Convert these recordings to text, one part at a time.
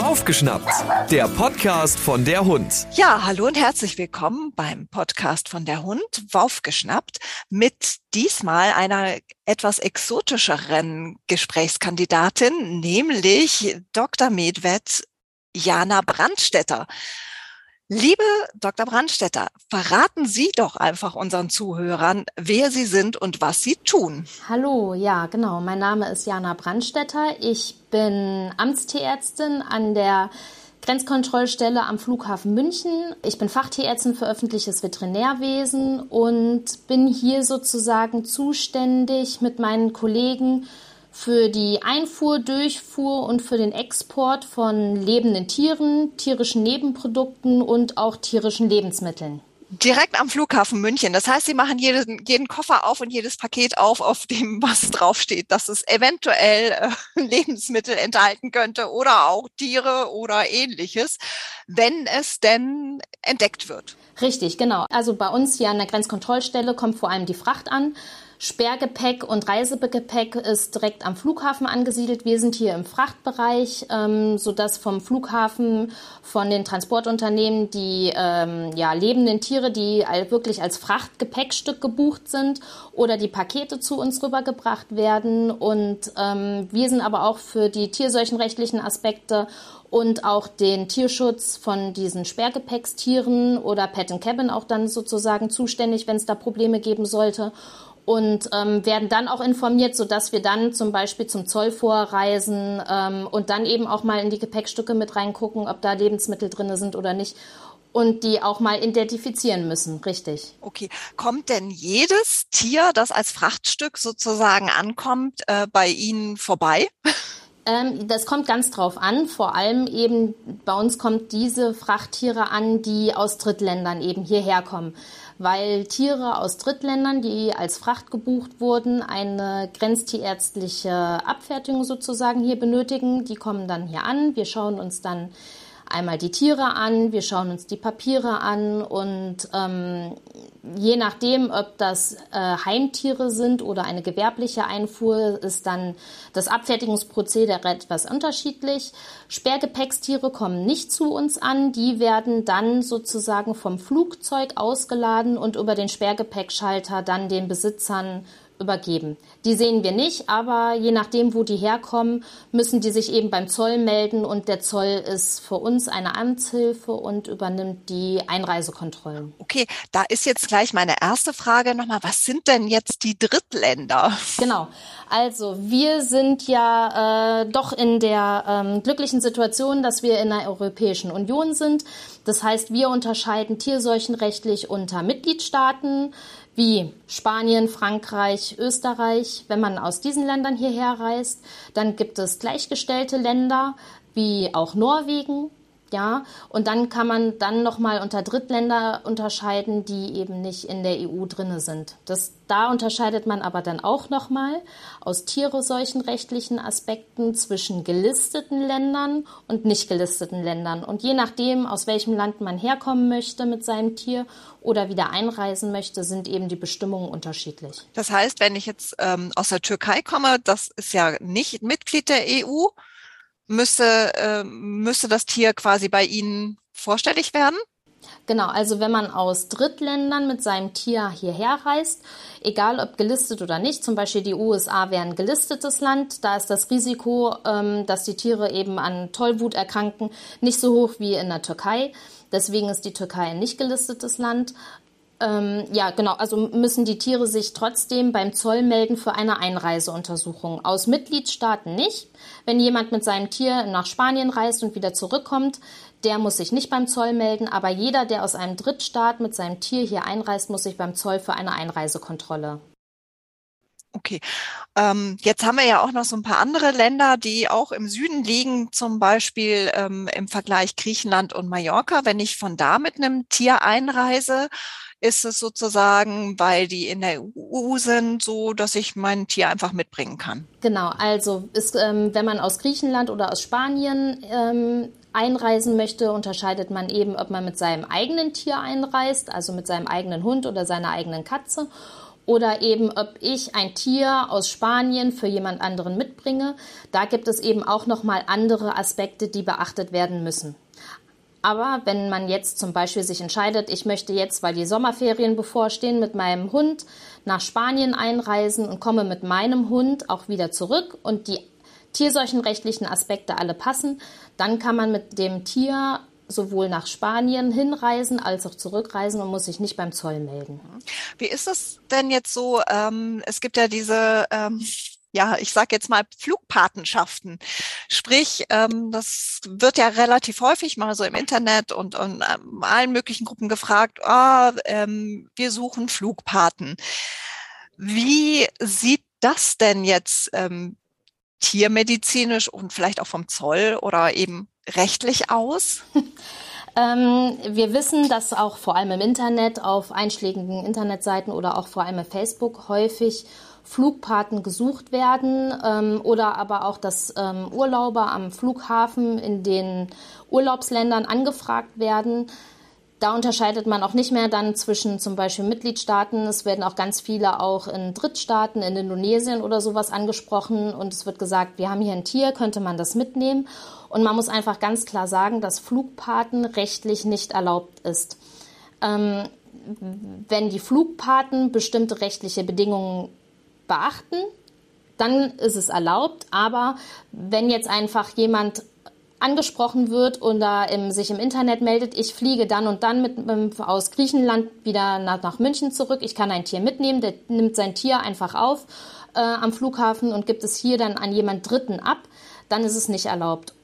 Aufgeschnappt, der Podcast von der Hund. Ja, hallo und herzlich willkommen beim Podcast von der Hund, Waufgeschnappt, mit diesmal einer etwas exotischeren Gesprächskandidatin, nämlich Dr. Medved Jana Brandstetter. Liebe Dr. Brandstetter, verraten Sie doch einfach unseren Zuhörern, wer Sie sind und was Sie tun. Hallo, ja, genau. Mein Name ist Jana Brandstetter. Ich bin Amtstierärztin an der Grenzkontrollstelle am Flughafen München. Ich bin Fachtierärztin für öffentliches Veterinärwesen und bin hier sozusagen zuständig mit meinen Kollegen für die Einfuhr, Durchfuhr und für den Export von lebenden Tieren, tierischen Nebenprodukten und auch tierischen Lebensmitteln. Direkt am Flughafen München. Das heißt, Sie machen jeden, jeden Koffer auf und jedes Paket auf, auf dem was draufsteht, dass es eventuell äh, Lebensmittel enthalten könnte oder auch Tiere oder ähnliches, wenn es denn entdeckt wird. Richtig, genau. Also bei uns hier an der Grenzkontrollstelle kommt vor allem die Fracht an. Sperrgepäck und Reisegepäck ist direkt am Flughafen angesiedelt. Wir sind hier im Frachtbereich, ähm, sodass vom Flughafen, von den Transportunternehmen die ähm, ja, lebenden Tiere, die wirklich als Frachtgepäckstück gebucht sind oder die Pakete zu uns rübergebracht werden. Und ähm, wir sind aber auch für die tierseuchenrechtlichen Aspekte und auch den Tierschutz von diesen Sperrgepäckstieren oder Pet and Cabin auch dann sozusagen zuständig, wenn es da Probleme geben sollte und ähm, werden dann auch informiert, sodass wir dann zum Beispiel zum Zoll vorreisen ähm, und dann eben auch mal in die Gepäckstücke mit reingucken, ob da Lebensmittel drin sind oder nicht und die auch mal identifizieren müssen, richtig. Okay, kommt denn jedes Tier, das als Frachtstück sozusagen ankommt, äh, bei Ihnen vorbei? Ähm, das kommt ganz drauf an. Vor allem eben bei uns kommt diese Frachttiere an, die aus Drittländern eben hierher kommen weil Tiere aus Drittländern, die als Fracht gebucht wurden, eine grenztierärztliche Abfertigung sozusagen hier benötigen. Die kommen dann hier an. Wir schauen uns dann einmal die Tiere an, wir schauen uns die Papiere an und ähm, je nachdem, ob das äh, Heimtiere sind oder eine gewerbliche Einfuhr, ist dann das Abfertigungsprozedere etwas unterschiedlich. Sperrgepäckstiere kommen nicht zu uns an, die werden dann sozusagen vom Flugzeug ausgeladen und über den Sperrgepäckschalter dann den Besitzern übergeben. Die sehen wir nicht, aber je nachdem, wo die herkommen, müssen die sich eben beim Zoll melden und der Zoll ist für uns eine Amtshilfe und übernimmt die Einreisekontrollen. Okay, da ist jetzt gleich meine erste Frage nochmal. Was sind denn jetzt die Drittländer? Genau. Also wir sind ja äh, doch in der ähm, glücklichen Situation, dass wir in der Europäischen Union sind. Das heißt, wir unterscheiden tierseuchenrechtlich unter Mitgliedstaaten wie Spanien, Frankreich, Österreich, wenn man aus diesen Ländern hierher reist. Dann gibt es gleichgestellte Länder wie auch Norwegen, ja, und dann kann man dann nochmal unter Drittländer unterscheiden, die eben nicht in der EU drinne sind. Das, da unterscheidet man aber dann auch nochmal aus tiereseuchenrechtlichen Aspekten zwischen gelisteten Ländern und nicht gelisteten Ländern. Und je nachdem, aus welchem Land man herkommen möchte mit seinem Tier oder wieder einreisen möchte, sind eben die Bestimmungen unterschiedlich. Das heißt, wenn ich jetzt ähm, aus der Türkei komme, das ist ja nicht Mitglied der EU, müsste, äh, müsste das Tier quasi bei Ihnen vorstellig werden? Genau, also wenn man aus Drittländern mit seinem Tier hierher reist, egal ob gelistet oder nicht, zum Beispiel die USA wäre ein gelistetes Land, da ist das Risiko, ähm, dass die Tiere eben an Tollwut erkranken, nicht so hoch wie in der Türkei. Deswegen ist die Türkei ein nicht gelistetes Land. Ähm, ja, genau. Also müssen die Tiere sich trotzdem beim Zoll melden für eine Einreiseuntersuchung. Aus Mitgliedstaaten nicht. Wenn jemand mit seinem Tier nach Spanien reist und wieder zurückkommt, der muss sich nicht beim Zoll melden. Aber jeder, der aus einem Drittstaat mit seinem Tier hier einreist, muss sich beim Zoll für eine Einreisekontrolle Okay, ähm, jetzt haben wir ja auch noch so ein paar andere Länder, die auch im Süden liegen, zum Beispiel ähm, im Vergleich Griechenland und Mallorca. Wenn ich von da mit einem Tier einreise, ist es sozusagen, weil die in der EU sind, so, dass ich mein Tier einfach mitbringen kann. Genau, also ist, ähm, wenn man aus Griechenland oder aus Spanien ähm, einreisen möchte, unterscheidet man eben, ob man mit seinem eigenen Tier einreist, also mit seinem eigenen Hund oder seiner eigenen Katze oder eben ob ich ein Tier aus Spanien für jemand anderen mitbringe. Da gibt es eben auch noch mal andere Aspekte, die beachtet werden müssen. Aber wenn man jetzt zum Beispiel sich entscheidet, ich möchte jetzt, weil die Sommerferien bevorstehen, mit meinem Hund nach Spanien einreisen und komme mit meinem Hund auch wieder zurück und die tierseuchenrechtlichen Aspekte alle passen, dann kann man mit dem Tier sowohl nach Spanien hinreisen als auch zurückreisen und muss sich nicht beim Zoll melden. Wie ist es denn jetzt so? Ähm, es gibt ja diese ähm ja, ich sage jetzt mal Flugpatenschaften. Sprich, ähm, das wird ja relativ häufig mal so im Internet und, und ähm, allen möglichen Gruppen gefragt, oh, ähm, wir suchen Flugpaten. Wie sieht das denn jetzt ähm, tiermedizinisch und vielleicht auch vom Zoll oder eben rechtlich aus? Ähm, wir wissen, dass auch vor allem im Internet, auf einschlägigen Internetseiten oder auch vor allem auf Facebook häufig Flugpaten gesucht werden ähm, oder aber auch, dass ähm, Urlauber am Flughafen in den Urlaubsländern angefragt werden. Da unterscheidet man auch nicht mehr dann zwischen zum Beispiel Mitgliedstaaten. Es werden auch ganz viele auch in Drittstaaten, in Indonesien oder sowas angesprochen und es wird gesagt, wir haben hier ein Tier, könnte man das mitnehmen? Und man muss einfach ganz klar sagen, dass Flugpaten rechtlich nicht erlaubt ist. Ähm, wenn die Flugpaten bestimmte rechtliche Bedingungen beachten, dann ist es erlaubt. Aber wenn jetzt einfach jemand angesprochen wird oder im, sich im Internet meldet, ich fliege dann und dann mit, mit, aus Griechenland wieder nach, nach, München zurück, ich kann ein Tier mitnehmen, der nimmt sein Tier einfach auf äh, am Flughafen und gibt es hier dann an jemand Dritten ab, dann ist es nicht erlaubt.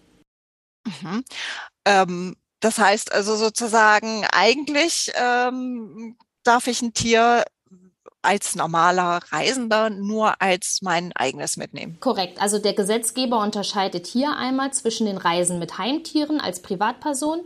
Mhm. Ähm, das heißt also sozusagen, eigentlich ähm, darf ich ein Tier als normaler Reisender nur als mein eigenes mitnehmen. Korrekt. Also der Gesetzgeber unterscheidet hier einmal zwischen den Reisen mit Heimtieren als Privatperson.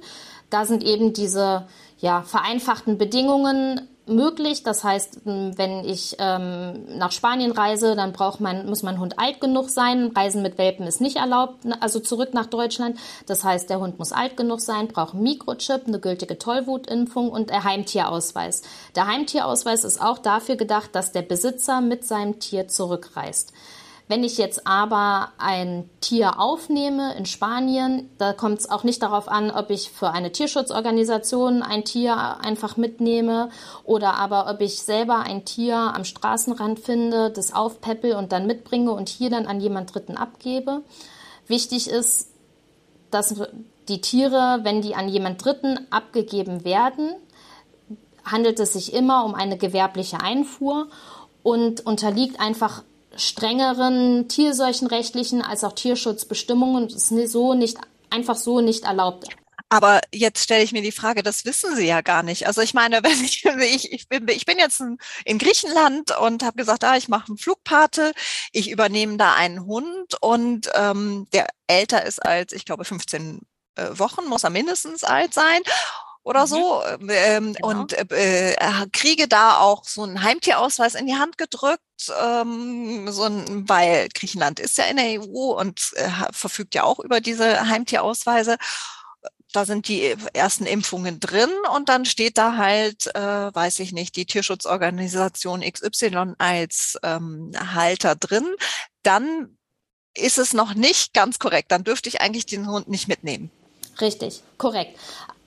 Da sind eben diese ja, vereinfachten Bedingungen möglich. Das heißt, wenn ich ähm, nach Spanien reise, dann braucht man, muss mein Hund alt genug sein. Reisen mit Welpen ist nicht erlaubt, also zurück nach Deutschland. Das heißt, der Hund muss alt genug sein, braucht einen Mikrochip, eine gültige Tollwutimpfung und ein Heimtierausweis. Der Heimtierausweis ist auch dafür gedacht, dass der Besitzer mit seinem Tier zurückreist. Wenn ich jetzt aber ein Tier aufnehme in Spanien, da kommt es auch nicht darauf an, ob ich für eine Tierschutzorganisation ein Tier einfach mitnehme oder aber ob ich selber ein Tier am Straßenrand finde, das aufpeppel und dann mitbringe und hier dann an jemand Dritten abgebe. Wichtig ist, dass die Tiere, wenn die an jemand Dritten abgegeben werden, handelt es sich immer um eine gewerbliche Einfuhr und unterliegt einfach strengeren tierseuchenrechtlichen als auch Tierschutzbestimmungen und ist so nicht einfach so nicht erlaubt. Aber jetzt stelle ich mir die Frage, das wissen Sie ja gar nicht. Also ich meine, wenn ich, ich, ich, bin, ich bin jetzt in Griechenland und habe gesagt, ah, ich mache einen Flugpate, ich übernehme da einen Hund und ähm, der älter ist als, ich glaube, 15 äh, Wochen, muss er mindestens alt sein oder mhm. so ähm, ähm, genau. und äh, äh, kriege da auch so einen Heimtierausweis in die Hand gedrückt, ähm, so ein, weil Griechenland ist ja in der EU und äh, verfügt ja auch über diese Heimtierausweise. Da sind die ersten Impfungen drin und dann steht da halt, äh, weiß ich nicht, die Tierschutzorganisation XY als ähm, Halter drin. Dann ist es noch nicht ganz korrekt. Dann dürfte ich eigentlich den Hund nicht mitnehmen. Richtig, korrekt.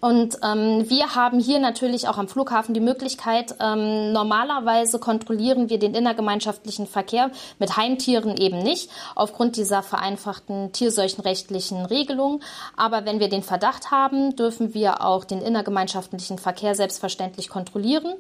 Und ähm, wir haben hier natürlich auch am Flughafen die Möglichkeit, ähm, normalerweise kontrollieren wir den innergemeinschaftlichen Verkehr mit Heimtieren eben nicht, aufgrund dieser vereinfachten tierseuchenrechtlichen Regelung. Aber wenn wir den Verdacht haben, dürfen wir auch den innergemeinschaftlichen Verkehr selbstverständlich kontrollieren.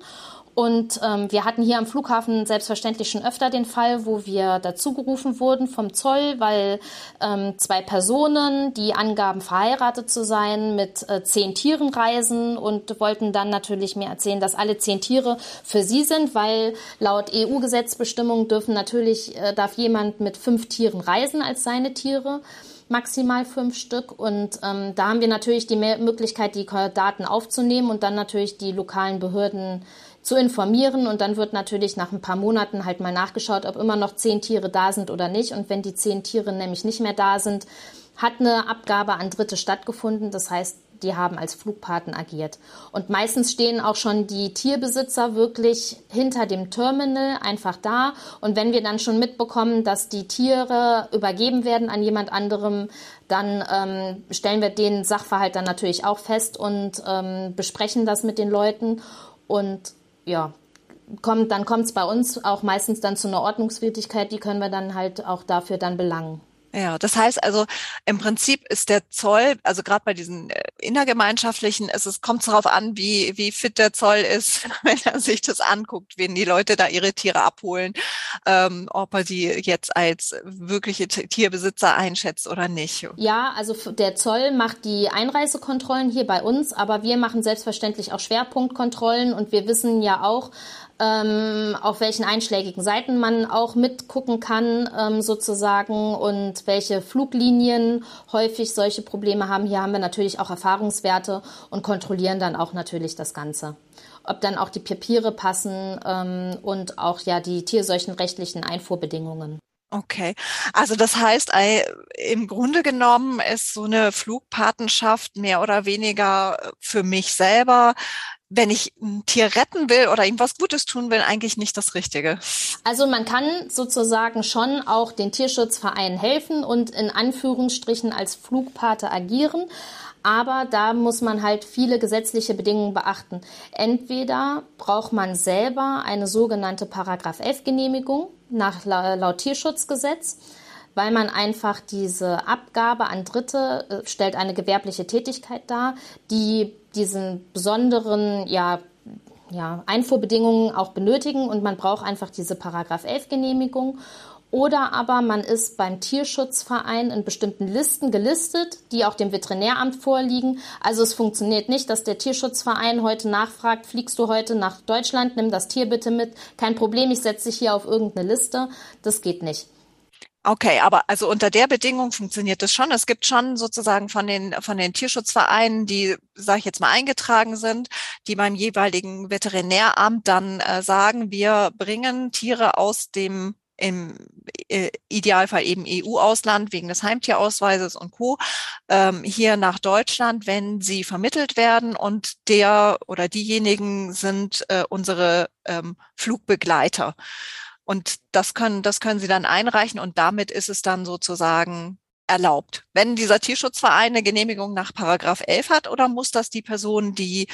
Und ähm, wir hatten hier am Flughafen selbstverständlich schon öfter den Fall, wo wir dazugerufen wurden vom Zoll, weil ähm, zwei Personen, die angaben, verheiratet zu sein, mit äh, zehn Tieren reisen und wollten dann natürlich mir erzählen, dass alle zehn Tiere für sie sind, weil laut EU-Gesetzbestimmung dürfen natürlich, äh, darf jemand mit fünf Tieren reisen als seine Tiere maximal fünf Stück. Und ähm, da haben wir natürlich die Möglichkeit, die Daten aufzunehmen und dann natürlich die lokalen Behörden zu informieren und dann wird natürlich nach ein paar Monaten halt mal nachgeschaut, ob immer noch zehn Tiere da sind oder nicht. Und wenn die zehn Tiere nämlich nicht mehr da sind, hat eine Abgabe an Dritte stattgefunden. Das heißt, die haben als Flugpaten agiert. Und meistens stehen auch schon die Tierbesitzer wirklich hinter dem Terminal einfach da. Und wenn wir dann schon mitbekommen, dass die Tiere übergeben werden an jemand anderem, dann ähm, stellen wir den Sachverhalt dann natürlich auch fest und ähm, besprechen das mit den Leuten. Und ja, kommt, dann kommt es bei uns auch meistens dann zu einer Ordnungswidrigkeit, die können wir dann halt auch dafür dann belangen. Ja, das heißt also, im Prinzip ist der Zoll, also gerade bei diesen äh, innergemeinschaftlichen, es, es kommt darauf an, wie, wie fit der Zoll ist, wenn er sich das anguckt, wenn die Leute da ihre Tiere abholen, ähm, ob er sie jetzt als wirkliche Tierbesitzer einschätzt oder nicht. Ja, also der Zoll macht die Einreisekontrollen hier bei uns, aber wir machen selbstverständlich auch Schwerpunktkontrollen und wir wissen ja auch, ähm, auf welchen einschlägigen Seiten man auch mitgucken kann, ähm, sozusagen, und welche Fluglinien häufig solche Probleme haben. Hier haben wir natürlich auch Erfahrungswerte und kontrollieren dann auch natürlich das Ganze. Ob dann auch die Papiere passen ähm, und auch ja die tierseuchenrechtlichen Einfuhrbedingungen. Okay, also das heißt, im Grunde genommen ist so eine Flugpatenschaft mehr oder weniger für mich selber wenn ich ein Tier retten will oder ihm was Gutes tun will, eigentlich nicht das Richtige. Also man kann sozusagen schon auch den Tierschutzvereinen helfen und in Anführungsstrichen als Flugpate agieren. Aber da muss man halt viele gesetzliche Bedingungen beachten. Entweder braucht man selber eine sogenannte Paragraph 11 Genehmigung nach laut Tierschutzgesetz weil man einfach diese Abgabe an Dritte äh, stellt eine gewerbliche Tätigkeit dar, die diesen besonderen, ja, ja, Einfuhrbedingungen auch benötigen und man braucht einfach diese Paragraph 11 Genehmigung. Oder aber man ist beim Tierschutzverein in bestimmten Listen gelistet, die auch dem Veterinäramt vorliegen. Also es funktioniert nicht, dass der Tierschutzverein heute nachfragt, fliegst du heute nach Deutschland, nimm das Tier bitte mit. Kein Problem, ich setze dich hier auf irgendeine Liste. Das geht nicht. Okay, aber also unter der Bedingung funktioniert das schon. Es gibt schon sozusagen von den von den Tierschutzvereinen, die, sage ich jetzt mal, eingetragen sind, die beim jeweiligen Veterinäramt dann äh, sagen, wir bringen Tiere aus dem im äh, Idealfall eben EU-Ausland wegen des Heimtierausweises und Co. Ähm, hier nach Deutschland, wenn sie vermittelt werden und der oder diejenigen sind äh, unsere ähm, Flugbegleiter. Und das können, das können Sie dann einreichen und damit ist es dann sozusagen erlaubt. Wenn dieser Tierschutzverein eine Genehmigung nach Paragraph 11 hat oder muss das die Person, die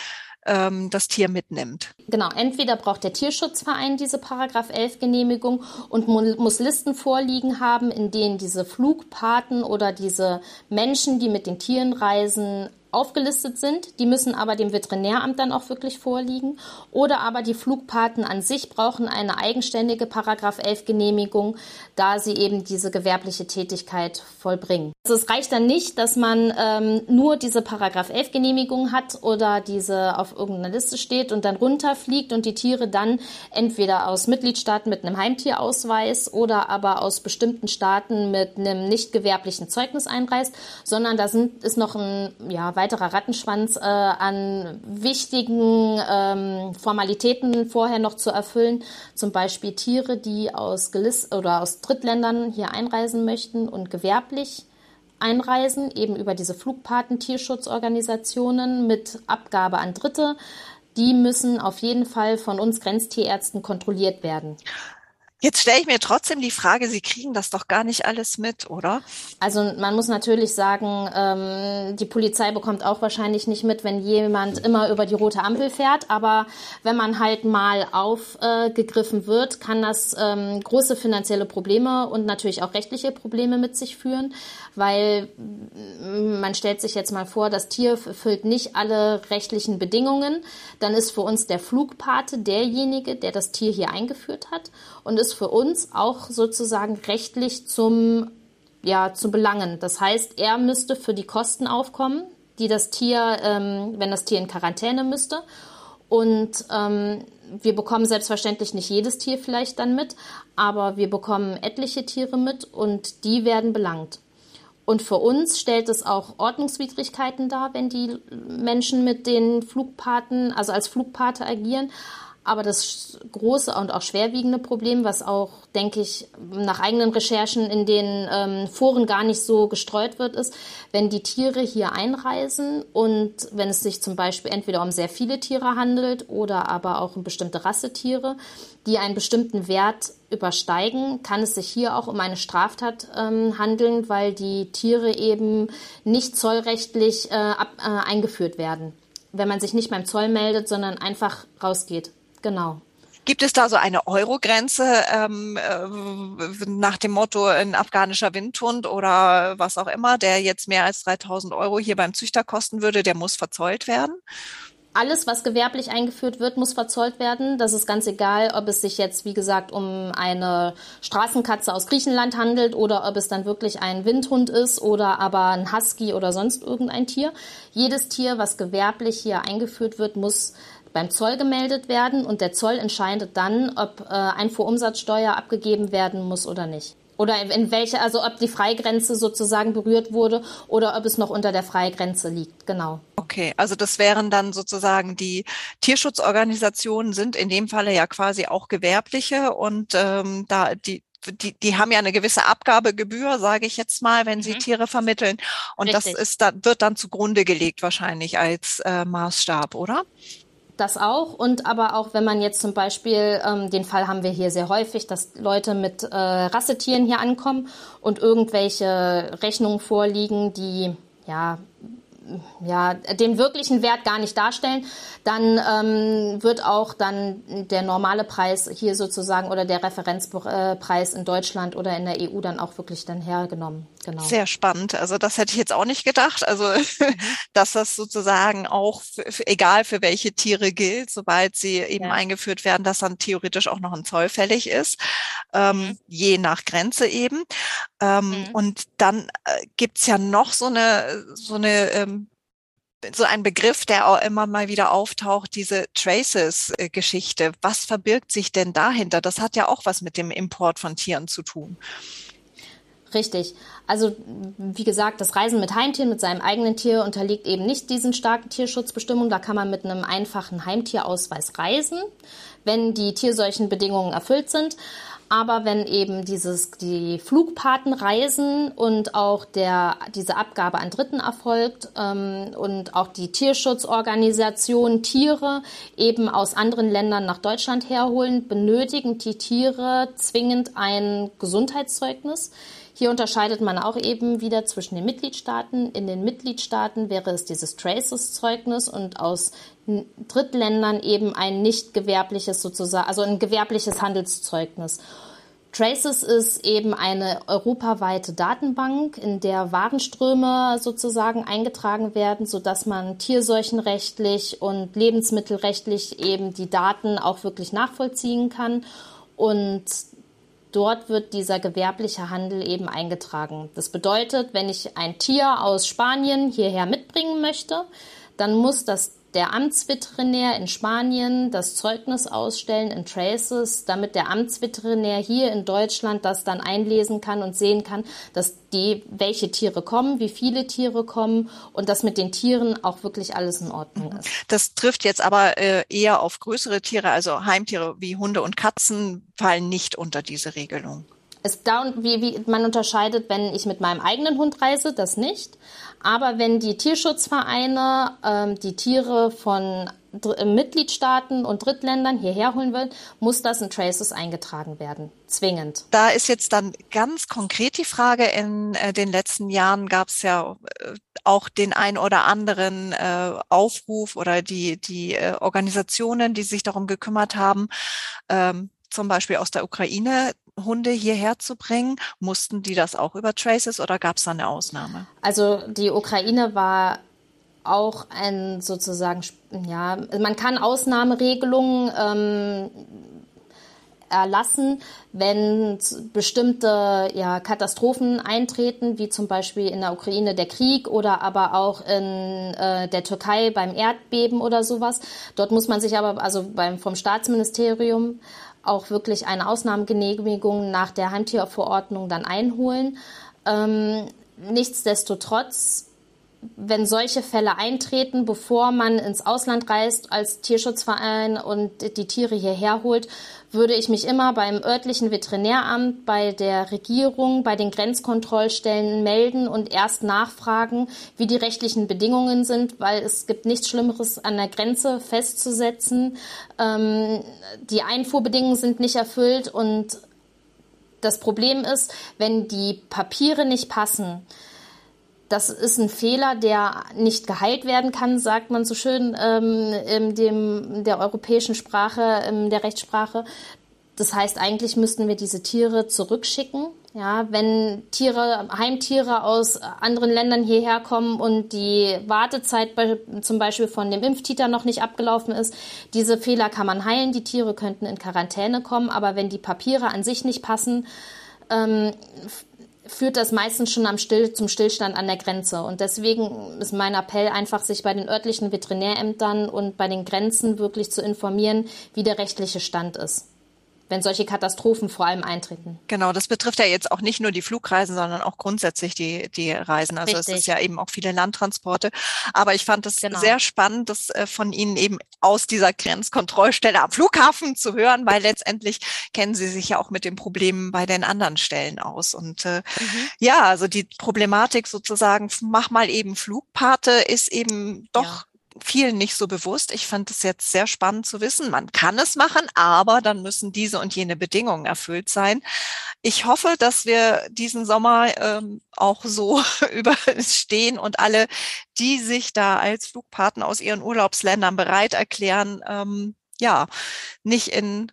ähm, das Tier mitnimmt? Genau, entweder braucht der Tierschutzverein diese Paragraph 11 Genehmigung und muss Listen vorliegen haben, in denen diese Flugpaten oder diese Menschen, die mit den Tieren reisen, aufgelistet sind. Die müssen aber dem Veterinäramt dann auch wirklich vorliegen. Oder aber die Flugpaten an sich brauchen eine eigenständige Paragraph 11 Genehmigung, da sie eben diese gewerbliche Tätigkeit vollbringen. Also es reicht dann nicht, dass man ähm, nur diese Paragraph 11 Genehmigung hat oder diese auf irgendeiner Liste steht und dann runterfliegt und die Tiere dann entweder aus Mitgliedstaaten mit einem Heimtierausweis oder aber aus bestimmten Staaten mit einem nicht gewerblichen Zeugnis einreist, sondern da sind, ist noch ein ja, weiterer Rattenschwanz äh, an wichtigen ähm, Formalitäten vorher noch zu erfüllen. Zum Beispiel Tiere, die aus Gelis oder aus Drittländern hier einreisen möchten und gewerblich einreisen, eben über diese Flugpaten-Tierschutzorganisationen mit Abgabe an Dritte. Die müssen auf jeden Fall von uns Grenztierärzten kontrolliert werden. Jetzt stelle ich mir trotzdem die Frage, Sie kriegen das doch gar nicht alles mit, oder? Also man muss natürlich sagen, ähm, die Polizei bekommt auch wahrscheinlich nicht mit, wenn jemand immer über die rote Ampel fährt. Aber wenn man halt mal aufgegriffen äh, wird, kann das ähm, große finanzielle Probleme und natürlich auch rechtliche Probleme mit sich führen, weil mm, man stellt sich jetzt mal vor, das Tier erfüllt nicht alle rechtlichen Bedingungen. Dann ist für uns der Flugpate derjenige, der das Tier hier eingeführt hat und ist für uns auch sozusagen rechtlich zum, ja, zu belangen. Das heißt, er müsste für die Kosten aufkommen, die das Tier, ähm, wenn das Tier in Quarantäne müsste. Und ähm, wir bekommen selbstverständlich nicht jedes Tier vielleicht dann mit, aber wir bekommen etliche Tiere mit und die werden belangt. Und für uns stellt es auch Ordnungswidrigkeiten dar, wenn die Menschen mit den Flugpaten, also als Flugpate agieren. Aber das große und auch schwerwiegende Problem, was auch, denke ich, nach eigenen Recherchen in den ähm, Foren gar nicht so gestreut wird, ist, wenn die Tiere hier einreisen und wenn es sich zum Beispiel entweder um sehr viele Tiere handelt oder aber auch um bestimmte Rassetiere, die einen bestimmten Wert übersteigen, kann es sich hier auch um eine Straftat ähm, handeln, weil die Tiere eben nicht zollrechtlich äh, ab, äh, eingeführt werden, wenn man sich nicht beim Zoll meldet, sondern einfach rausgeht. Genau. Gibt es da so eine Euro-Grenze ähm, äh, nach dem Motto ein afghanischer Windhund oder was auch immer, der jetzt mehr als 3000 Euro hier beim Züchter kosten würde, der muss verzollt werden? Alles, was gewerblich eingeführt wird, muss verzollt werden. Das ist ganz egal, ob es sich jetzt, wie gesagt, um eine Straßenkatze aus Griechenland handelt oder ob es dann wirklich ein Windhund ist oder aber ein Husky oder sonst irgendein Tier. Jedes Tier, was gewerblich hier eingeführt wird, muss beim Zoll gemeldet werden und der Zoll entscheidet dann, ob äh, Einfuhrumsatzsteuer abgegeben werden muss oder nicht. Oder in welche, also ob die Freigrenze sozusagen berührt wurde oder ob es noch unter der Freigrenze liegt, genau. Okay, also das wären dann sozusagen die Tierschutzorganisationen sind in dem Falle ja quasi auch gewerbliche und ähm, da die die, die haben ja eine gewisse Abgabegebühr, sage ich jetzt mal, wenn sie mhm. Tiere vermitteln. Und Richtig. das ist da, wird dann zugrunde gelegt wahrscheinlich als äh, Maßstab, oder? Das auch. Und aber auch, wenn man jetzt zum Beispiel, ähm, den Fall haben wir hier sehr häufig, dass Leute mit äh, Rassetieren hier ankommen und irgendwelche Rechnungen vorliegen, die ja ja, den wirklichen Wert gar nicht darstellen, dann ähm, wird auch dann der normale Preis hier sozusagen oder der Referenzpreis in Deutschland oder in der EU dann auch wirklich dann hergenommen. Genau. Sehr spannend. Also das hätte ich jetzt auch nicht gedacht. Also dass das sozusagen auch für, egal für welche Tiere gilt, sobald sie eben ja. eingeführt werden, dass dann theoretisch auch noch ein Zoll fällig ist, ähm, mhm. je nach Grenze eben. Ähm, mhm. Und dann äh, gibt's ja noch so eine so eine ähm, so ein Begriff, der auch immer mal wieder auftaucht, diese Traces-Geschichte. Was verbirgt sich denn dahinter? Das hat ja auch was mit dem Import von Tieren zu tun. Richtig. Also wie gesagt, das Reisen mit Heimtieren, mit seinem eigenen Tier unterliegt eben nicht diesen starken Tierschutzbestimmungen. Da kann man mit einem einfachen Heimtierausweis reisen, wenn die Tierseuchenbedingungen erfüllt sind. Aber wenn eben dieses, die Flugpatenreisen und auch der, diese Abgabe an Dritten erfolgt ähm, und auch die Tierschutzorganisation Tiere eben aus anderen Ländern nach Deutschland herholen, benötigen die Tiere zwingend ein Gesundheitszeugnis. Hier unterscheidet man auch eben wieder zwischen den Mitgliedstaaten. In den Mitgliedstaaten wäre es dieses Traces-Zeugnis und aus Drittländern eben ein nicht gewerbliches sozusagen, also ein gewerbliches Handelszeugnis. Traces ist eben eine europaweite Datenbank, in der Warenströme sozusagen eingetragen werden, sodass man tierseuchenrechtlich und lebensmittelrechtlich eben die Daten auch wirklich nachvollziehen kann. Und Dort wird dieser gewerbliche Handel eben eingetragen. Das bedeutet, wenn ich ein Tier aus Spanien hierher mitbringen möchte, dann muss das der Amtsveterinär in Spanien das Zeugnis ausstellen in Traces, damit der Amtsveterinär hier in Deutschland das dann einlesen kann und sehen kann, dass die, welche Tiere kommen, wie viele Tiere kommen und dass mit den Tieren auch wirklich alles in Ordnung ist. Das trifft jetzt aber äh, eher auf größere Tiere, also Heimtiere wie Hunde und Katzen fallen nicht unter diese Regelung. Es da, wie, wie man unterscheidet, wenn ich mit meinem eigenen Hund reise, das nicht. Aber wenn die Tierschutzvereine ähm, die Tiere von Dr äh, Mitgliedstaaten und Drittländern hierher holen wollen, muss das in Traces eingetragen werden. Zwingend. Da ist jetzt dann ganz konkret die Frage, in äh, den letzten Jahren gab es ja äh, auch den ein oder anderen äh, Aufruf oder die, die äh, Organisationen, die sich darum gekümmert haben, ähm, zum Beispiel aus der Ukraine Hunde hierher zu bringen? Mussten die das auch über Traces oder gab es da eine Ausnahme? Also die Ukraine war auch ein sozusagen, ja, man kann Ausnahmeregelungen ähm, erlassen, wenn bestimmte ja, Katastrophen eintreten, wie zum Beispiel in der Ukraine der Krieg oder aber auch in äh, der Türkei beim Erdbeben oder sowas. Dort muss man sich aber, also beim, vom Staatsministerium auch wirklich eine Ausnahmegenehmigung nach der Heimtierverordnung dann einholen. Ähm, nichtsdestotrotz wenn solche Fälle eintreten, bevor man ins Ausland reist als Tierschutzverein und die Tiere hierher holt, würde ich mich immer beim örtlichen Veterinäramt, bei der Regierung, bei den Grenzkontrollstellen melden und erst nachfragen, wie die rechtlichen Bedingungen sind, weil es gibt nichts Schlimmeres an der Grenze festzusetzen. Ähm, die Einfuhrbedingungen sind nicht erfüllt und das Problem ist, wenn die Papiere nicht passen, das ist ein Fehler, der nicht geheilt werden kann, sagt man so schön ähm, in dem, der europäischen Sprache, in der Rechtssprache. Das heißt, eigentlich müssten wir diese Tiere zurückschicken. Ja, wenn Tiere, Heimtiere aus anderen Ländern hierher kommen und die Wartezeit bei, zum Beispiel von dem Impftiter noch nicht abgelaufen ist, diese Fehler kann man heilen. Die Tiere könnten in Quarantäne kommen, aber wenn die Papiere an sich nicht passen, ähm, führt das meistens schon am Still, zum Stillstand an der Grenze. Und deswegen ist mein Appell einfach, sich bei den örtlichen Veterinärämtern und bei den Grenzen wirklich zu informieren, wie der rechtliche Stand ist wenn solche Katastrophen vor allem eintreten. Genau, das betrifft ja jetzt auch nicht nur die Flugreisen, sondern auch grundsätzlich die, die Reisen. Also Richtig. es ist ja eben auch viele Landtransporte. Aber ich fand es genau. sehr spannend, das äh, von Ihnen eben aus dieser Grenzkontrollstelle am Flughafen zu hören, weil letztendlich kennen Sie sich ja auch mit den Problemen bei den anderen Stellen aus. Und äh, mhm. ja, also die Problematik sozusagen, mach mal eben Flugpate, ist eben doch ja vielen nicht so bewusst. Ich fand es jetzt sehr spannend zu wissen. Man kann es machen, aber dann müssen diese und jene Bedingungen erfüllt sein. Ich hoffe, dass wir diesen Sommer ähm, auch so überstehen und alle, die sich da als Flugpartner aus ihren Urlaubsländern bereit erklären, ähm, ja, nicht in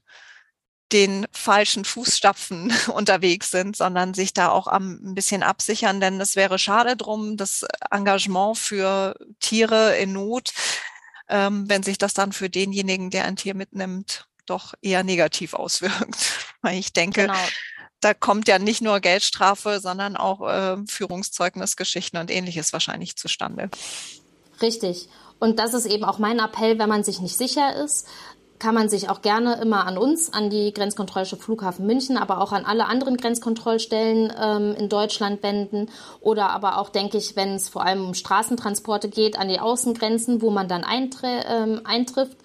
den falschen Fußstapfen unterwegs sind, sondern sich da auch ein bisschen absichern, denn es wäre schade drum, das Engagement für Tiere in Not, ähm, wenn sich das dann für denjenigen, der ein Tier mitnimmt, doch eher negativ auswirkt. Weil ich denke, genau. da kommt ja nicht nur Geldstrafe, sondern auch äh, Führungszeugnisgeschichten und ähnliches wahrscheinlich zustande. Richtig. Und das ist eben auch mein Appell, wenn man sich nicht sicher ist, kann man sich auch gerne immer an uns, an die Grenzkontrollstelle Flughafen München, aber auch an alle anderen Grenzkontrollstellen ähm, in Deutschland wenden. Oder aber auch, denke ich, wenn es vor allem um Straßentransporte geht, an die Außengrenzen, wo man dann ähm, eintrifft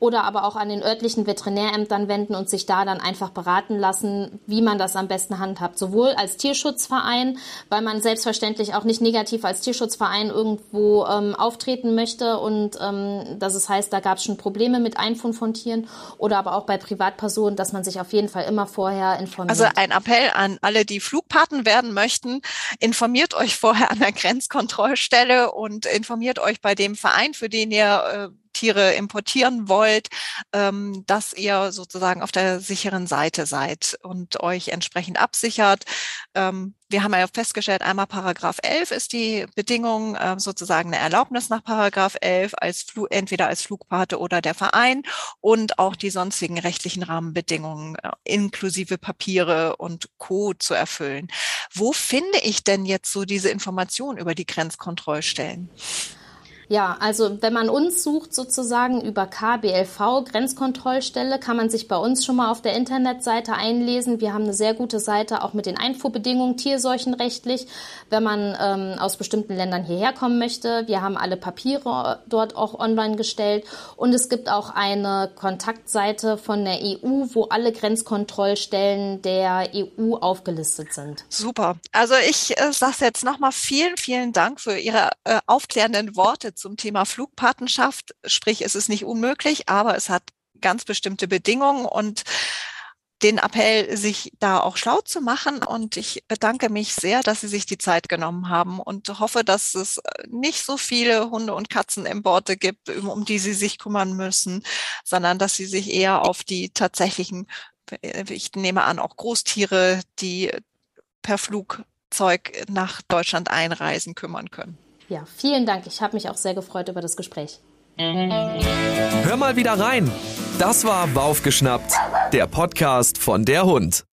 oder aber auch an den örtlichen Veterinärämtern wenden und sich da dann einfach beraten lassen, wie man das am besten handhabt. Sowohl als Tierschutzverein, weil man selbstverständlich auch nicht negativ als Tierschutzverein irgendwo ähm, auftreten möchte und ähm, dass es heißt, da gab es schon Probleme mit Einfund von Tieren oder aber auch bei Privatpersonen, dass man sich auf jeden Fall immer vorher informiert. Also ein Appell an alle, die Flugpaten werden möchten, informiert euch vorher an der Grenzkontrollstelle und informiert euch bei dem Verein, für den ihr äh, Tiere importieren wollt, ähm, dass ihr sozusagen auf der sicheren Seite seid und euch entsprechend absichert. Ähm, wir haben ja festgestellt, einmal Paragraph 11 ist die Bedingung, äh, sozusagen eine Erlaubnis nach Paragraph 11 als Flu entweder als Flugpate oder der Verein und auch die sonstigen rechtlichen Rahmenbedingungen äh, inklusive Papiere und Co. zu erfüllen. Wo finde ich denn jetzt so diese Informationen über die Grenzkontrollstellen? Ja, also wenn man uns sucht sozusagen über KBLV Grenzkontrollstelle, kann man sich bei uns schon mal auf der Internetseite einlesen. Wir haben eine sehr gute Seite auch mit den Einfuhrbedingungen tierseuchenrechtlich, wenn man ähm, aus bestimmten Ländern hierher kommen möchte. Wir haben alle Papiere dort auch online gestellt und es gibt auch eine Kontaktseite von der EU, wo alle Grenzkontrollstellen der EU aufgelistet sind. Super. Also ich äh, sage jetzt nochmal vielen, vielen Dank für Ihre äh, aufklärenden Worte zum Thema Flugpatenschaft. Sprich, es ist nicht unmöglich, aber es hat ganz bestimmte Bedingungen und den Appell, sich da auch schlau zu machen. Und ich bedanke mich sehr, dass Sie sich die Zeit genommen haben und hoffe, dass es nicht so viele Hunde und Katzen im Borte gibt, um die Sie sich kümmern müssen, sondern dass Sie sich eher auf die tatsächlichen, ich nehme an, auch Großtiere, die per Flugzeug nach Deutschland einreisen, kümmern können. Ja, vielen Dank. Ich habe mich auch sehr gefreut über das Gespräch. Hör mal wieder rein. Das war Waufgeschnappt, der Podcast von der Hund.